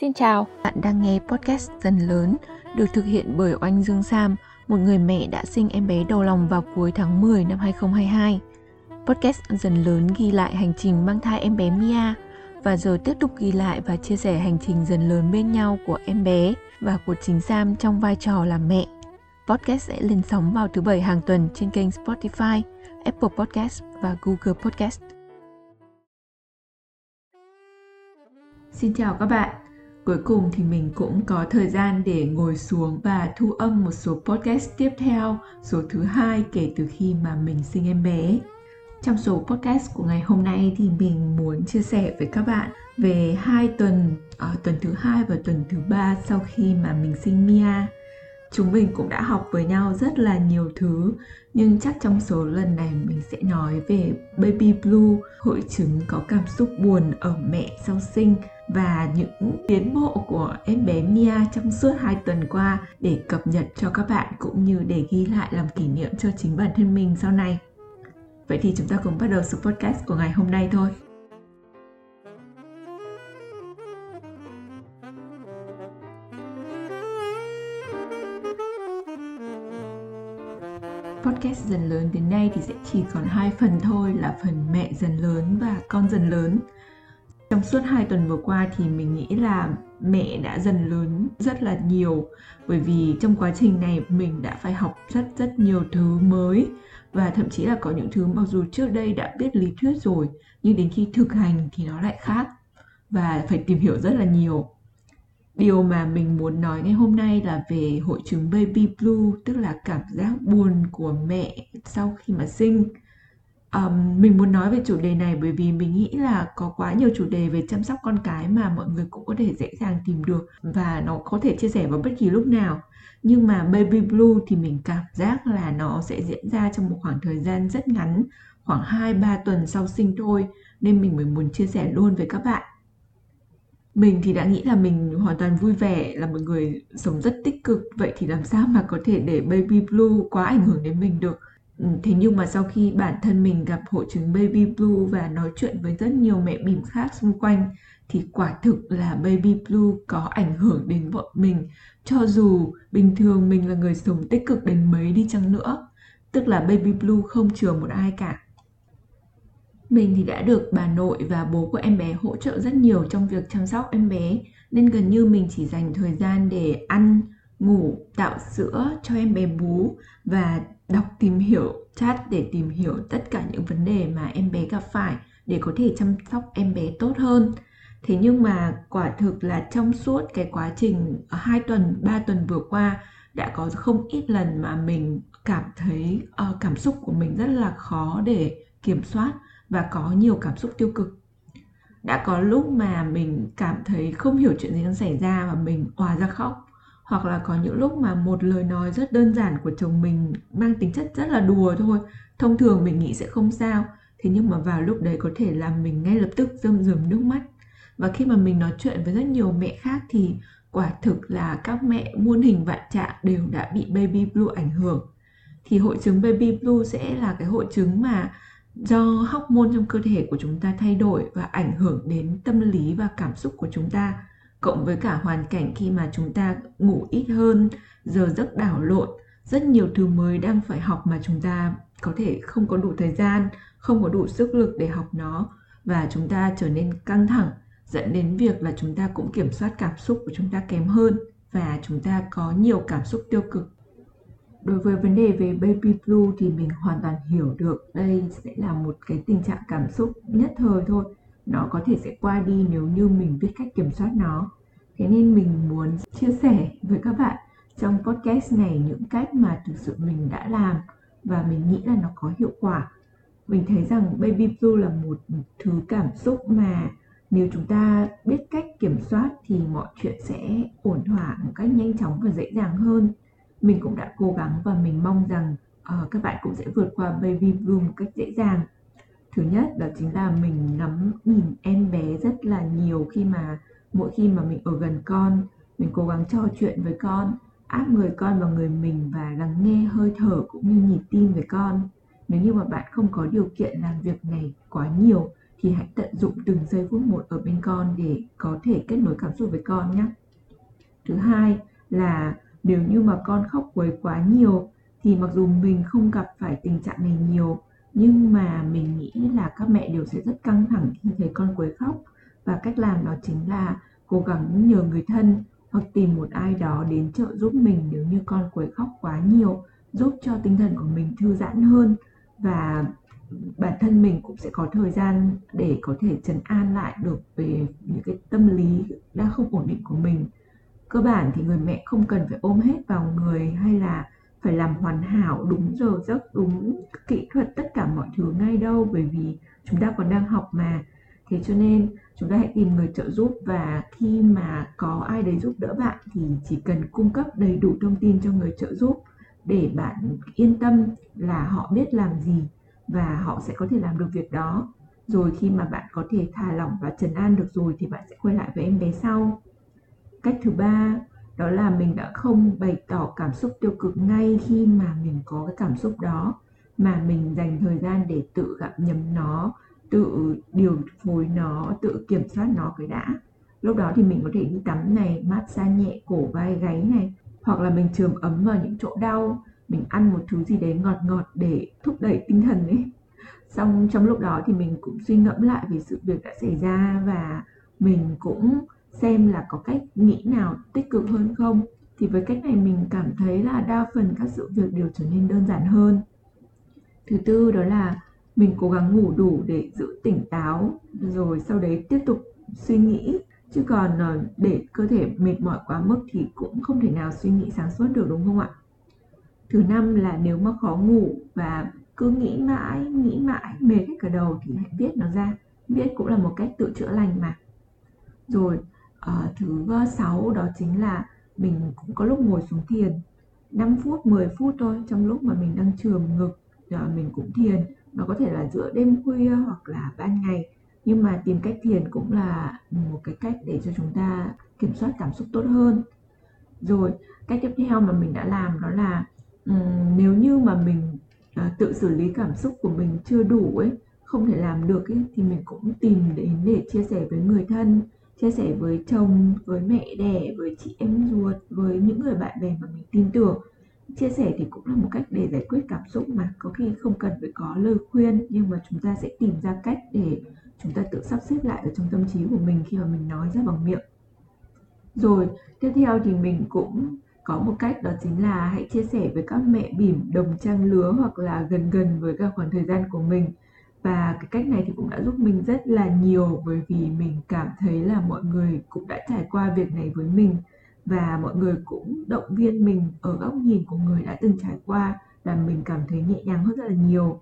Xin chào, bạn đang nghe podcast Dần Lớn được thực hiện bởi Oanh Dương Sam, một người mẹ đã sinh em bé đầu lòng vào cuối tháng 10 năm 2022. Podcast Dần Lớn ghi lại hành trình mang thai em bé Mia và giờ tiếp tục ghi lại và chia sẻ hành trình dần lớn bên nhau của em bé và của chính Sam trong vai trò là mẹ. Podcast sẽ lên sóng vào thứ bảy hàng tuần trên kênh Spotify, Apple Podcast và Google Podcast. Xin chào các bạn. Cuối cùng thì mình cũng có thời gian để ngồi xuống và thu âm một số podcast tiếp theo, số thứ hai kể từ khi mà mình sinh em bé. Trong số podcast của ngày hôm nay thì mình muốn chia sẻ với các bạn về hai tuần, ở tuần thứ hai và tuần thứ ba sau khi mà mình sinh Mia. Chúng mình cũng đã học với nhau rất là nhiều thứ, nhưng chắc trong số lần này mình sẽ nói về Baby Blue, hội chứng có cảm xúc buồn ở mẹ sau sinh và những tiến bộ của em bé Mia trong suốt hai tuần qua để cập nhật cho các bạn cũng như để ghi lại làm kỷ niệm cho chính bản thân mình sau này. Vậy thì chúng ta cùng bắt đầu số podcast của ngày hôm nay thôi. Podcast dần lớn đến nay thì sẽ chỉ còn hai phần thôi, là phần mẹ dần lớn và con dần lớn. Trong suốt hai tuần vừa qua thì mình nghĩ là mẹ đã dần lớn rất là nhiều, bởi vì trong quá trình này mình đã phải học rất rất nhiều thứ mới và thậm chí là có những thứ mặc dù trước đây đã biết lý thuyết rồi, nhưng đến khi thực hành thì nó lại khác và phải tìm hiểu rất là nhiều điều mà mình muốn nói ngày hôm nay là về hội chứng baby blue tức là cảm giác buồn của mẹ sau khi mà sinh. Um, mình muốn nói về chủ đề này bởi vì mình nghĩ là có quá nhiều chủ đề về chăm sóc con cái mà mọi người cũng có thể dễ dàng tìm được và nó có thể chia sẻ vào bất kỳ lúc nào. Nhưng mà baby blue thì mình cảm giác là nó sẽ diễn ra trong một khoảng thời gian rất ngắn khoảng 2-3 tuần sau sinh thôi nên mình mới muốn chia sẻ luôn với các bạn mình thì đã nghĩ là mình hoàn toàn vui vẻ, là một người sống rất tích cực. Vậy thì làm sao mà có thể để baby blue quá ảnh hưởng đến mình được? Ừ, thế nhưng mà sau khi bản thân mình gặp hội chứng baby blue và nói chuyện với rất nhiều mẹ bỉm khác xung quanh, thì quả thực là baby blue có ảnh hưởng đến bọn mình. Cho dù bình thường mình là người sống tích cực đến mấy đi chăng nữa, tức là baby blue không chừa một ai cả mình thì đã được bà nội và bố của em bé hỗ trợ rất nhiều trong việc chăm sóc em bé nên gần như mình chỉ dành thời gian để ăn ngủ tạo sữa cho em bé bú và đọc tìm hiểu chat để tìm hiểu tất cả những vấn đề mà em bé gặp phải để có thể chăm sóc em bé tốt hơn. Thế nhưng mà quả thực là trong suốt cái quá trình hai tuần ba tuần vừa qua đã có không ít lần mà mình cảm thấy uh, cảm xúc của mình rất là khó để kiểm soát và có nhiều cảm xúc tiêu cực. Đã có lúc mà mình cảm thấy không hiểu chuyện gì đang xảy ra và mình òa ra khóc. Hoặc là có những lúc mà một lời nói rất đơn giản của chồng mình mang tính chất rất là đùa thôi, thông thường mình nghĩ sẽ không sao. Thế nhưng mà vào lúc đấy có thể làm mình ngay lập tức rơm rớm nước mắt. Và khi mà mình nói chuyện với rất nhiều mẹ khác thì quả thực là các mẹ muôn hình vạn trạng đều đã bị baby blue ảnh hưởng. Thì hội chứng baby blue sẽ là cái hội chứng mà do hormone trong cơ thể của chúng ta thay đổi và ảnh hưởng đến tâm lý và cảm xúc của chúng ta, cộng với cả hoàn cảnh khi mà chúng ta ngủ ít hơn, giờ giấc đảo lộn, rất nhiều thứ mới đang phải học mà chúng ta có thể không có đủ thời gian, không có đủ sức lực để học nó và chúng ta trở nên căng thẳng, dẫn đến việc là chúng ta cũng kiểm soát cảm xúc của chúng ta kém hơn và chúng ta có nhiều cảm xúc tiêu cực đối với vấn đề về baby blue thì mình hoàn toàn hiểu được đây sẽ là một cái tình trạng cảm xúc nhất thời thôi. Nó có thể sẽ qua đi nếu như mình biết cách kiểm soát nó. Thế nên mình muốn chia sẻ với các bạn trong podcast này những cách mà thực sự mình đã làm và mình nghĩ là nó có hiệu quả. Mình thấy rằng baby blue là một thứ cảm xúc mà nếu chúng ta biết cách kiểm soát thì mọi chuyện sẽ ổn thỏa một cách nhanh chóng và dễ dàng hơn mình cũng đã cố gắng và mình mong rằng uh, các bạn cũng sẽ vượt qua baby blue một cách dễ dàng thứ nhất đó chính là mình ngắm nhìn em bé rất là nhiều khi mà mỗi khi mà mình ở gần con mình cố gắng trò chuyện với con áp người con vào người mình và lắng nghe hơi thở cũng như nhịp tim với con nếu như mà bạn không có điều kiện làm việc này quá nhiều thì hãy tận dụng từng giây phút một ở bên con để có thể kết nối cảm xúc với con nhé. Thứ hai là nếu như mà con khóc quấy quá nhiều, thì mặc dù mình không gặp phải tình trạng này nhiều, nhưng mà mình nghĩ là các mẹ đều sẽ rất căng thẳng khi thấy con quấy khóc. Và cách làm đó chính là cố gắng nhờ người thân hoặc tìm một ai đó đến trợ giúp mình nếu như con quấy khóc quá nhiều, giúp cho tinh thần của mình thư giãn hơn. Và bản thân mình cũng sẽ có thời gian để có thể trấn an lại được về những cái tâm lý đã không ổn định của mình cơ bản thì người mẹ không cần phải ôm hết vào người hay là phải làm hoàn hảo đúng giờ giấc, đúng kỹ thuật tất cả mọi thứ ngay đâu, bởi vì chúng ta còn đang học mà. Thế cho nên chúng ta hãy tìm người trợ giúp và khi mà có ai đấy giúp đỡ bạn thì chỉ cần cung cấp đầy đủ thông tin cho người trợ giúp để bạn yên tâm là họ biết làm gì và họ sẽ có thể làm được việc đó. Rồi khi mà bạn có thể thả lỏng và trấn an được rồi thì bạn sẽ quay lại với em bé sau cách thứ ba, đó là mình đã không bày tỏ cảm xúc tiêu cực ngay khi mà mình có cái cảm xúc đó, mà mình dành thời gian để tự gặp nhầm nó, tự điều phối nó, tự kiểm soát nó cái đã. Lúc đó thì mình có thể đi tắm này, massage nhẹ cổ vai gáy này, hoặc là mình trường ấm vào những chỗ đau, mình ăn một thứ gì đấy ngọt ngọt để thúc đẩy tinh thần ấy. Xong trong lúc đó thì mình cũng suy ngẫm lại về sự việc đã xảy ra và mình cũng xem là có cách nghĩ nào tích cực hơn không. Thì với cách này mình cảm thấy là đa phần các sự việc đều trở nên đơn giản hơn. Thứ tư đó là mình cố gắng ngủ đủ để giữ tỉnh táo, rồi sau đấy tiếp tục suy nghĩ. Chứ còn ờ, để cơ thể mệt mỏi quá mức thì cũng không thể nào suy nghĩ sáng suốt được, đúng không ạ? Thứ năm là nếu mà khó ngủ và cứ nghĩ mãi nghĩ mãi, mệt hết cả đầu thì hãy viết nó ra. Viết cũng là một cách tự chữa lành mà. Rồi uh, thứ ờ, sáu đó chính là mình cũng có lúc ngồi xuống thiền 5 phút 10 phút thôi trong lúc mà mình đang trường ngực uh, mình cũng thiền. Nó có thể là giữa đêm khuya hoặc là ban ngày nhưng mà tìm cách thiền cũng là một cái cách để cho chúng ta kiểm soát cảm xúc tốt hơn. Rồi cách tiếp theo mà mình đã làm đó là um, nếu như mà mình uh, tự xử lý cảm xúc của mình chưa đủ ấy không thể làm được ấy, thì mình cũng tìm đến để chia sẻ với người thân chia sẻ với chồng, với mẹ đẻ, với chị em ruột, với những người bạn bè mà mình tin tưởng. Chia sẻ thì cũng là một cách để giải quyết cảm xúc mà, có khi không cần phải có lời khuyên, nhưng mà chúng ta sẽ tìm ra cách để chúng ta tự sắp xếp lại ở trong tâm trí của mình khi mà mình nói ra bằng miệng. Rồi, tiếp theo thì mình cũng có một cách, đó chính là hãy chia sẻ với các mẹ bỉm đồng trang lứa hoặc là gần gần với các khoảng thời gian của mình và cái cách này thì cũng đã giúp mình rất là nhiều bởi vì mình cảm thấy là mọi người cũng đã trải qua việc này với mình. Và mọi người cũng động viên mình ở góc nhìn của người đã từng trải qua là mình cảm thấy nhẹ nhàng hơn rất là nhiều.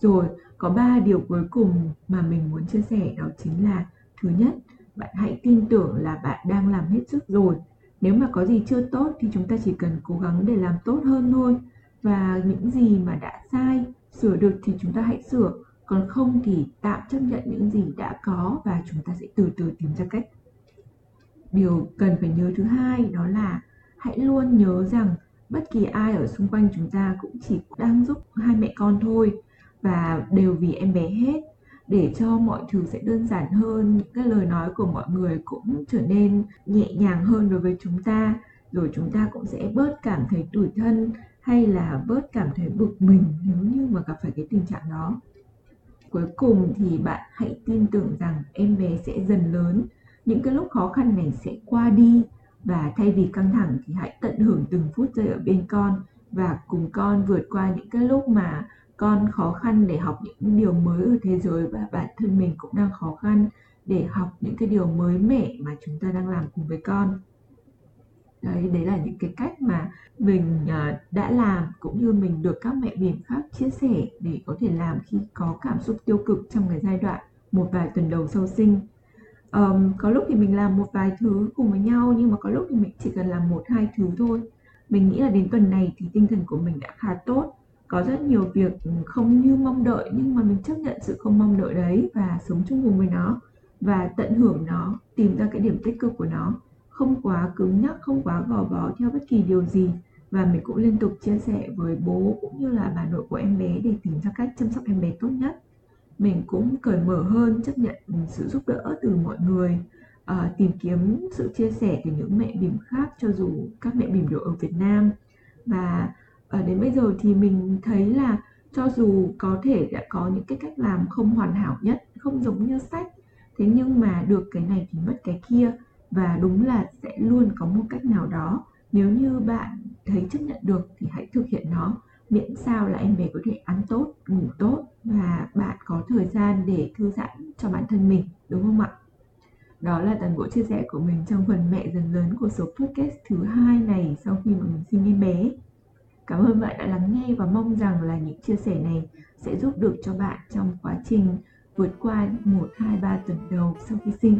Rồi, có ba điều cuối cùng mà mình muốn chia sẻ, đó chính là thứ nhất, bạn hãy tin tưởng là bạn đang làm hết sức rồi. Nếu mà có gì chưa tốt thì chúng ta chỉ cần cố gắng để làm tốt hơn thôi. Và những gì mà đã sai, sửa được thì chúng ta hãy sửa còn không thì tạm chấp nhận những gì đã có và chúng ta sẽ từ từ tìm ra cách. Điều cần phải nhớ thứ hai đó là hãy luôn nhớ rằng bất kỳ ai ở xung quanh chúng ta cũng chỉ đang giúp hai mẹ con thôi và đều vì em bé hết, để cho mọi thứ sẽ đơn giản hơn, những cái lời nói của mọi người cũng trở nên nhẹ nhàng hơn đối với chúng ta, rồi chúng ta cũng sẽ bớt cảm thấy tủi thân hay là bớt cảm thấy bực mình nếu như mà gặp phải cái tình trạng đó cuối cùng thì bạn hãy tin tưởng rằng em bé sẽ dần lớn. Những cái lúc khó khăn này sẽ qua đi. Và thay vì căng thẳng thì hãy tận hưởng từng phút giây ở bên con. Và cùng con vượt qua những cái lúc mà con khó khăn để học những điều mới ở thế giới và bản thân mình cũng đang khó khăn để học những cái điều mới mẻ mà chúng ta đang làm cùng với con đấy đấy là những cái cách mà mình ờ, đã làm cũng như mình được các mẹ bỉm khác chia sẻ để có thể làm khi có cảm xúc tiêu cực trong cái giai đoạn một vài tuần đầu sau sinh. Um, có lúc thì mình làm một vài thứ cùng với nhau nhưng mà có lúc thì mình chỉ cần làm một hai thứ thôi. Mình nghĩ là đến tuần này thì tinh thần của mình đã khá tốt. Có rất nhiều việc ừ, không như mong đợi nhưng mà mình chấp nhận sự không mong đợi đấy và sống chung cùng với nó và tận hưởng nó tìm ra cái điểm tích cực của nó không quá cứng nhắc không quá gò bó theo bất kỳ điều gì. Và mình cũng liên tục chia sẻ với bố cũng như là bà nội của em bé để tìm ra cách chăm sóc em bé tốt nhất. Mình cũng cởi mở hơn chấp nhận sự giúp đỡ từ mọi người à, tìm kiếm sự chia sẻ từ những mẹ bỉm khác cho dù các mẹ bỉm đều ở Việt Nam. Và à, đến bây giờ thì mình thấy là cho dù có thể đã có những cái cách làm không hoàn hảo nhất không giống như sách thế nhưng mà được cái này thì mất cái kia và đúng là sẽ luôn có một cách nào đó. Nếu như bạn thấy chấp nhận được thì hãy thực hiện nó. Miễn sao là em bé có thể ăn tốt ngủ tốt và bạn có thời gian để thư giãn cho bản thân mình đúng không ạ? Đó là toàn bộ chia sẻ của mình trong phần mẹ dần lớn của số podcast thứ hai này sau khi mà mình sinh em bé. Cảm ơn bạn đã lắng nghe và mong rằng là những chia sẻ này sẽ giúp được cho bạn trong quá trình vượt qua 1, 2, 3 tuần đầu sau khi sinh.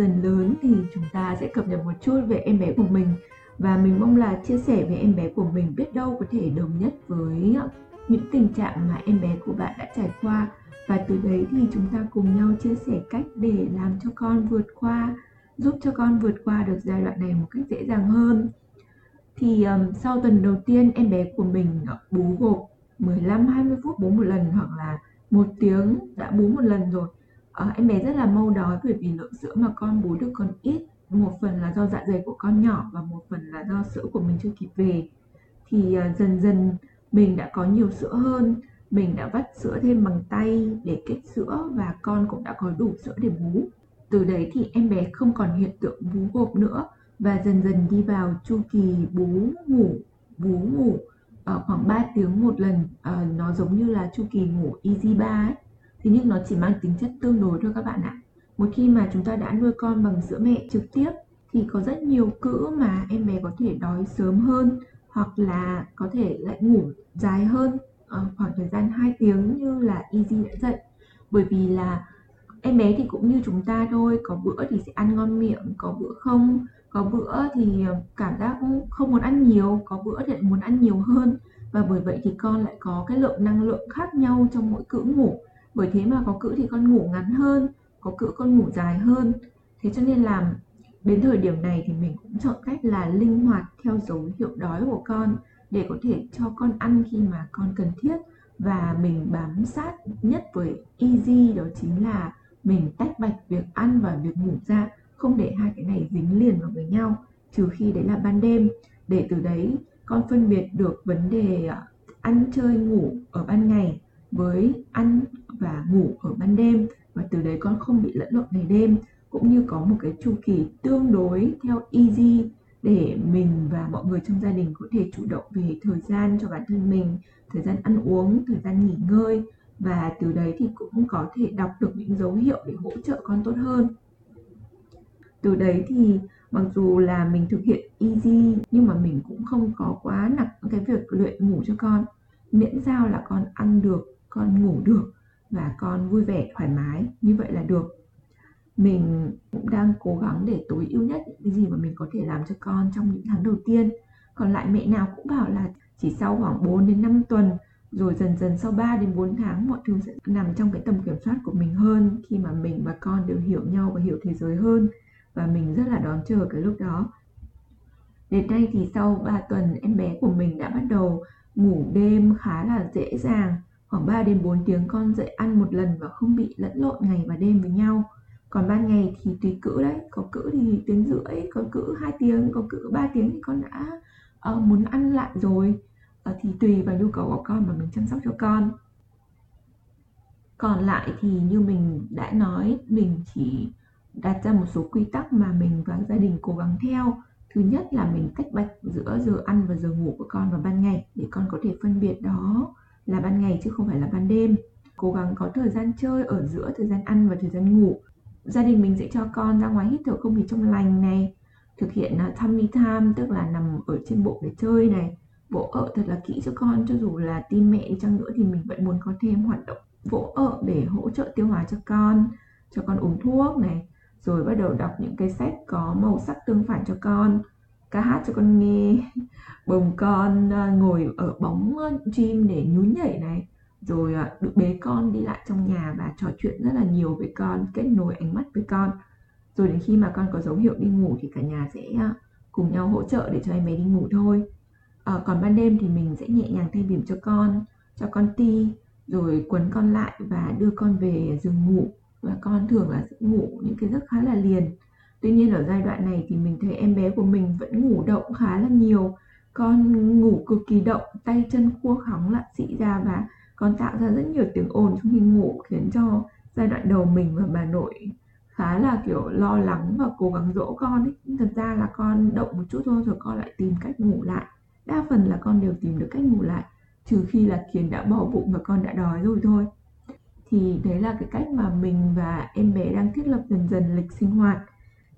Dần lớn thì chúng ta sẽ cập nhật một chút về em bé của mình. Và mình mong là chia sẻ với em bé của mình biết đâu có thể đồng nhất với những tình trạng mà em bé của bạn đã trải qua. Và từ đấy thì chúng ta cùng nhau chia sẻ cách để làm cho con vượt qua giúp cho con vượt qua được giai đoạn này một cách dễ dàng hơn. Thì um, sau tuần đầu tiên em bé của mình bú gộp 15 20 phút bú một lần hoặc là một tiếng đã bú một lần rồi à, em bé rất là mau đói bởi vì lượng sữa mà con bú được còn ít. Một phần là do dạ dày của con nhỏ và một phần là do sữa của mình chưa kịp về. Thì à, dần dần mình đã có nhiều sữa hơn. Mình đã vắt sữa thêm bằng tay để kết sữa và con cũng đã có đủ sữa để bú. Từ đấy thì em bé không còn hiện tượng bú gộp nữa và dần dần đi vào chu kỳ bú ngủ bú ngủ ở khoảng 3 tiếng một lần. À, nó giống như là chu kỳ ngủ easy 3 ấy thế nhưng nó chỉ mang tính chất tương đối thôi các bạn ạ. Một khi mà chúng ta đã nuôi con bằng sữa mẹ trực tiếp, thì có rất nhiều cữ mà em bé có thể đói sớm hơn, hoặc là có thể lại ngủ dài hơn ờ, khoảng thời gian 2 tiếng như là Easy đã dạy. Bởi vì là em bé thì cũng như chúng ta thôi, có bữa thì sẽ ăn ngon miệng, có bữa không. Có bữa thì ờ, cảm giác không muốn ăn nhiều, có bữa thì lại muốn ăn nhiều hơn. Và bởi vậy thì con lại có cái lượng năng lượng khác nhau trong mỗi cữ ngủ bởi thế mà có cữ thì con ngủ ngắn hơn, có cữ con ngủ dài hơn. Thế cho nên là đến thời điểm này thì mình cũng chọn cách là linh hoạt theo dấu hiệu đói của con để có thể cho con ăn khi mà con cần thiết. Và mình bám sát nhất với easy đó chính là mình tách bạch việc ăn và việc ngủ ra, không để hai cái này dính liền vào với nhau, trừ khi đấy là ban đêm. Để từ đấy con phân biệt được vấn đề à, ăn chơi, ngủ ở ban ngày với ăn và ngủ ở ban đêm. Và từ đấy con không bị lẫn lộn ngày đêm. Cũng như có một cái chu kỳ tương đối theo easy để mình và mọi người trong gia đình có thể chủ động về thời gian cho bản thân mình, thời gian ăn uống, thời gian nghỉ ngơi. Và từ đấy thì cũng có thể đọc được những dấu hiệu để hỗ trợ con tốt hơn. Từ đấy thì mặc dù là mình thực hiện easy nhưng mà mình cũng không có quá nặng cái việc luyện ngủ cho con. Miễn sao là con ăn được con ngủ được và con vui vẻ, thoải mái, như vậy là được. Mình cũng đang cố gắng để tối ưu nhất những cái gì mà mình có thể làm cho con trong những tháng đầu tiên. Còn lại mẹ nào cũng bảo là chỉ sau khoảng 4 đến 5 tuần, rồi dần dần sau 3 đến 4 tháng, mọi thứ sẽ nằm trong cái tầm kiểm soát của mình hơn khi mà mình và con đều hiểu nhau và hiểu thế giới hơn. Và mình rất là đón chờ cái lúc đó. Đến đây thì sau 3 tuần em bé của mình đã bắt đầu ngủ đêm khá là dễ dàng khoảng 3 đến 4 tiếng con dậy ăn một lần và không bị lẫn lộn ngày và đêm với nhau. Còn ban ngày thì tùy cữ đấy có cữ thì tiếng rưỡi có cữ 2 tiếng có cữ 3 tiếng thì con đã uh, muốn ăn lại rồi. Uh, thì tùy vào nhu cầu của con mà mình chăm sóc cho con. Còn lại thì như mình đã nói mình chỉ đặt ra một số quy tắc mà mình và gia đình cố gắng theo. Thứ nhất là mình tách bạch giữa giờ ăn và giờ ngủ của con vào ban ngày để con có thể phân biệt đó là ban ngày chứ không phải là ban đêm. Cố gắng có thời gian chơi ở giữa thời gian ăn và thời gian ngủ. Gia đình mình sẽ cho con ra ngoài hít thở không khí trong lành này. Thực hiện uh, tummy time tức là nằm ở trên bộ để chơi này. Vỗ ở thật là kỹ cho con cho dù là tim mẹ đi chăng nữa thì mình vẫn muốn có thêm hoạt động vỗ ở để hỗ trợ tiêu hóa cho con cho con uống thuốc này. Rồi bắt đầu đọc những cái sách có màu sắc tương phản cho con ca hát cho con nghe. Bồng con à, ngồi ở bóng à, gym để nhún nhảy này. Rồi à, được bế con đi lại trong nhà và trò chuyện rất là nhiều với con kết nối ánh mắt với con. Rồi đến khi mà con có dấu hiệu đi ngủ thì cả nhà sẽ cùng nhau hỗ trợ để cho em bé đi ngủ thôi. À, còn ban đêm thì mình sẽ nhẹ nhàng thay bỉm cho con cho con ti rồi quấn con lại và đưa con về giường ngủ. Và con thường là sẽ ngủ những cái giấc khá là liền tuy nhiên ở giai đoạn này thì mình thấy em bé của mình vẫn ngủ động khá là nhiều. Con ngủ cực kỳ động, tay chân khua khóng lạ xị ra và con tạo ra rất nhiều tiếng ồn trong khi ngủ, khiến cho giai đoạn đầu mình và bà nội khá là, kiểu, lo lắng và cố gắng dỗ con ấy. Nhưng thật ra là con động một chút thôi rồi con lại tìm cách ngủ lại. Đa phần là con đều tìm được cách ngủ lại, trừ khi là kiến đã bỏ bụng và con đã đói rồi thôi. Thì đấy là cái cách mà mình và em bé đang thiết lập dần dần lịch sinh hoạt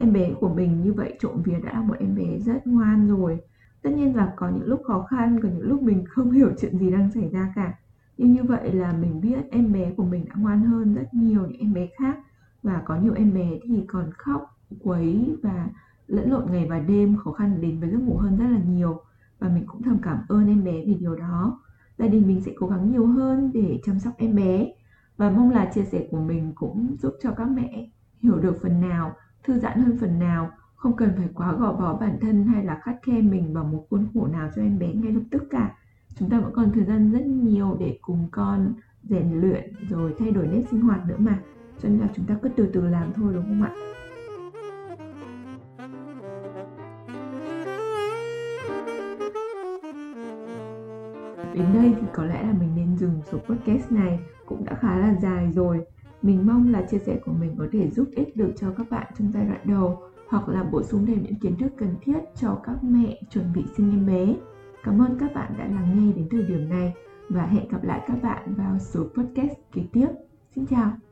em bé của mình như vậy trộm vía đã là một em bé rất ngoan rồi. Tất nhiên là có những lúc khó khăn, có những lúc mình không hiểu chuyện gì đang xảy ra cả. Nhưng như vậy là mình biết em bé của mình đã ngoan hơn rất nhiều những em bé khác. Và có nhiều em bé thì còn khóc, quấy và lẫn lộn ngày và đêm, khó khăn đến với giấc ngủ hơn rất là nhiều. Và mình cũng thầm cảm ơn em bé vì điều đó. Gia đình mình sẽ cố gắng nhiều hơn để chăm sóc em bé. Và mong là chia sẻ của mình cũng giúp cho các mẹ hiểu được phần nào thư giãn hơn phần nào. Không cần phải quá gò bó bản thân hay là khắt khe mình vào một khuôn khổ nào cho em bé ngay lập tức cả. Chúng ta vẫn còn thời gian rất nhiều để cùng con rèn luyện rồi thay đổi nếp sinh hoạt nữa mà. Cho nên là chúng ta cứ từ từ làm thôi, đúng không ạ? Đến đây thì có lẽ là mình nên dừng số podcast này. Cũng đã khá là dài rồi. Mình mong là chia sẻ của mình có thể giúp ích được cho các bạn trong giai đoạn đầu, hoặc là bổ sung thêm những kiến thức cần thiết cho các mẹ chuẩn bị sinh em bé. Cảm ơn các bạn đã lắng nghe đến thời điểm này, và hẹn gặp lại các bạn vào số podcast kế tiếp. Xin chào!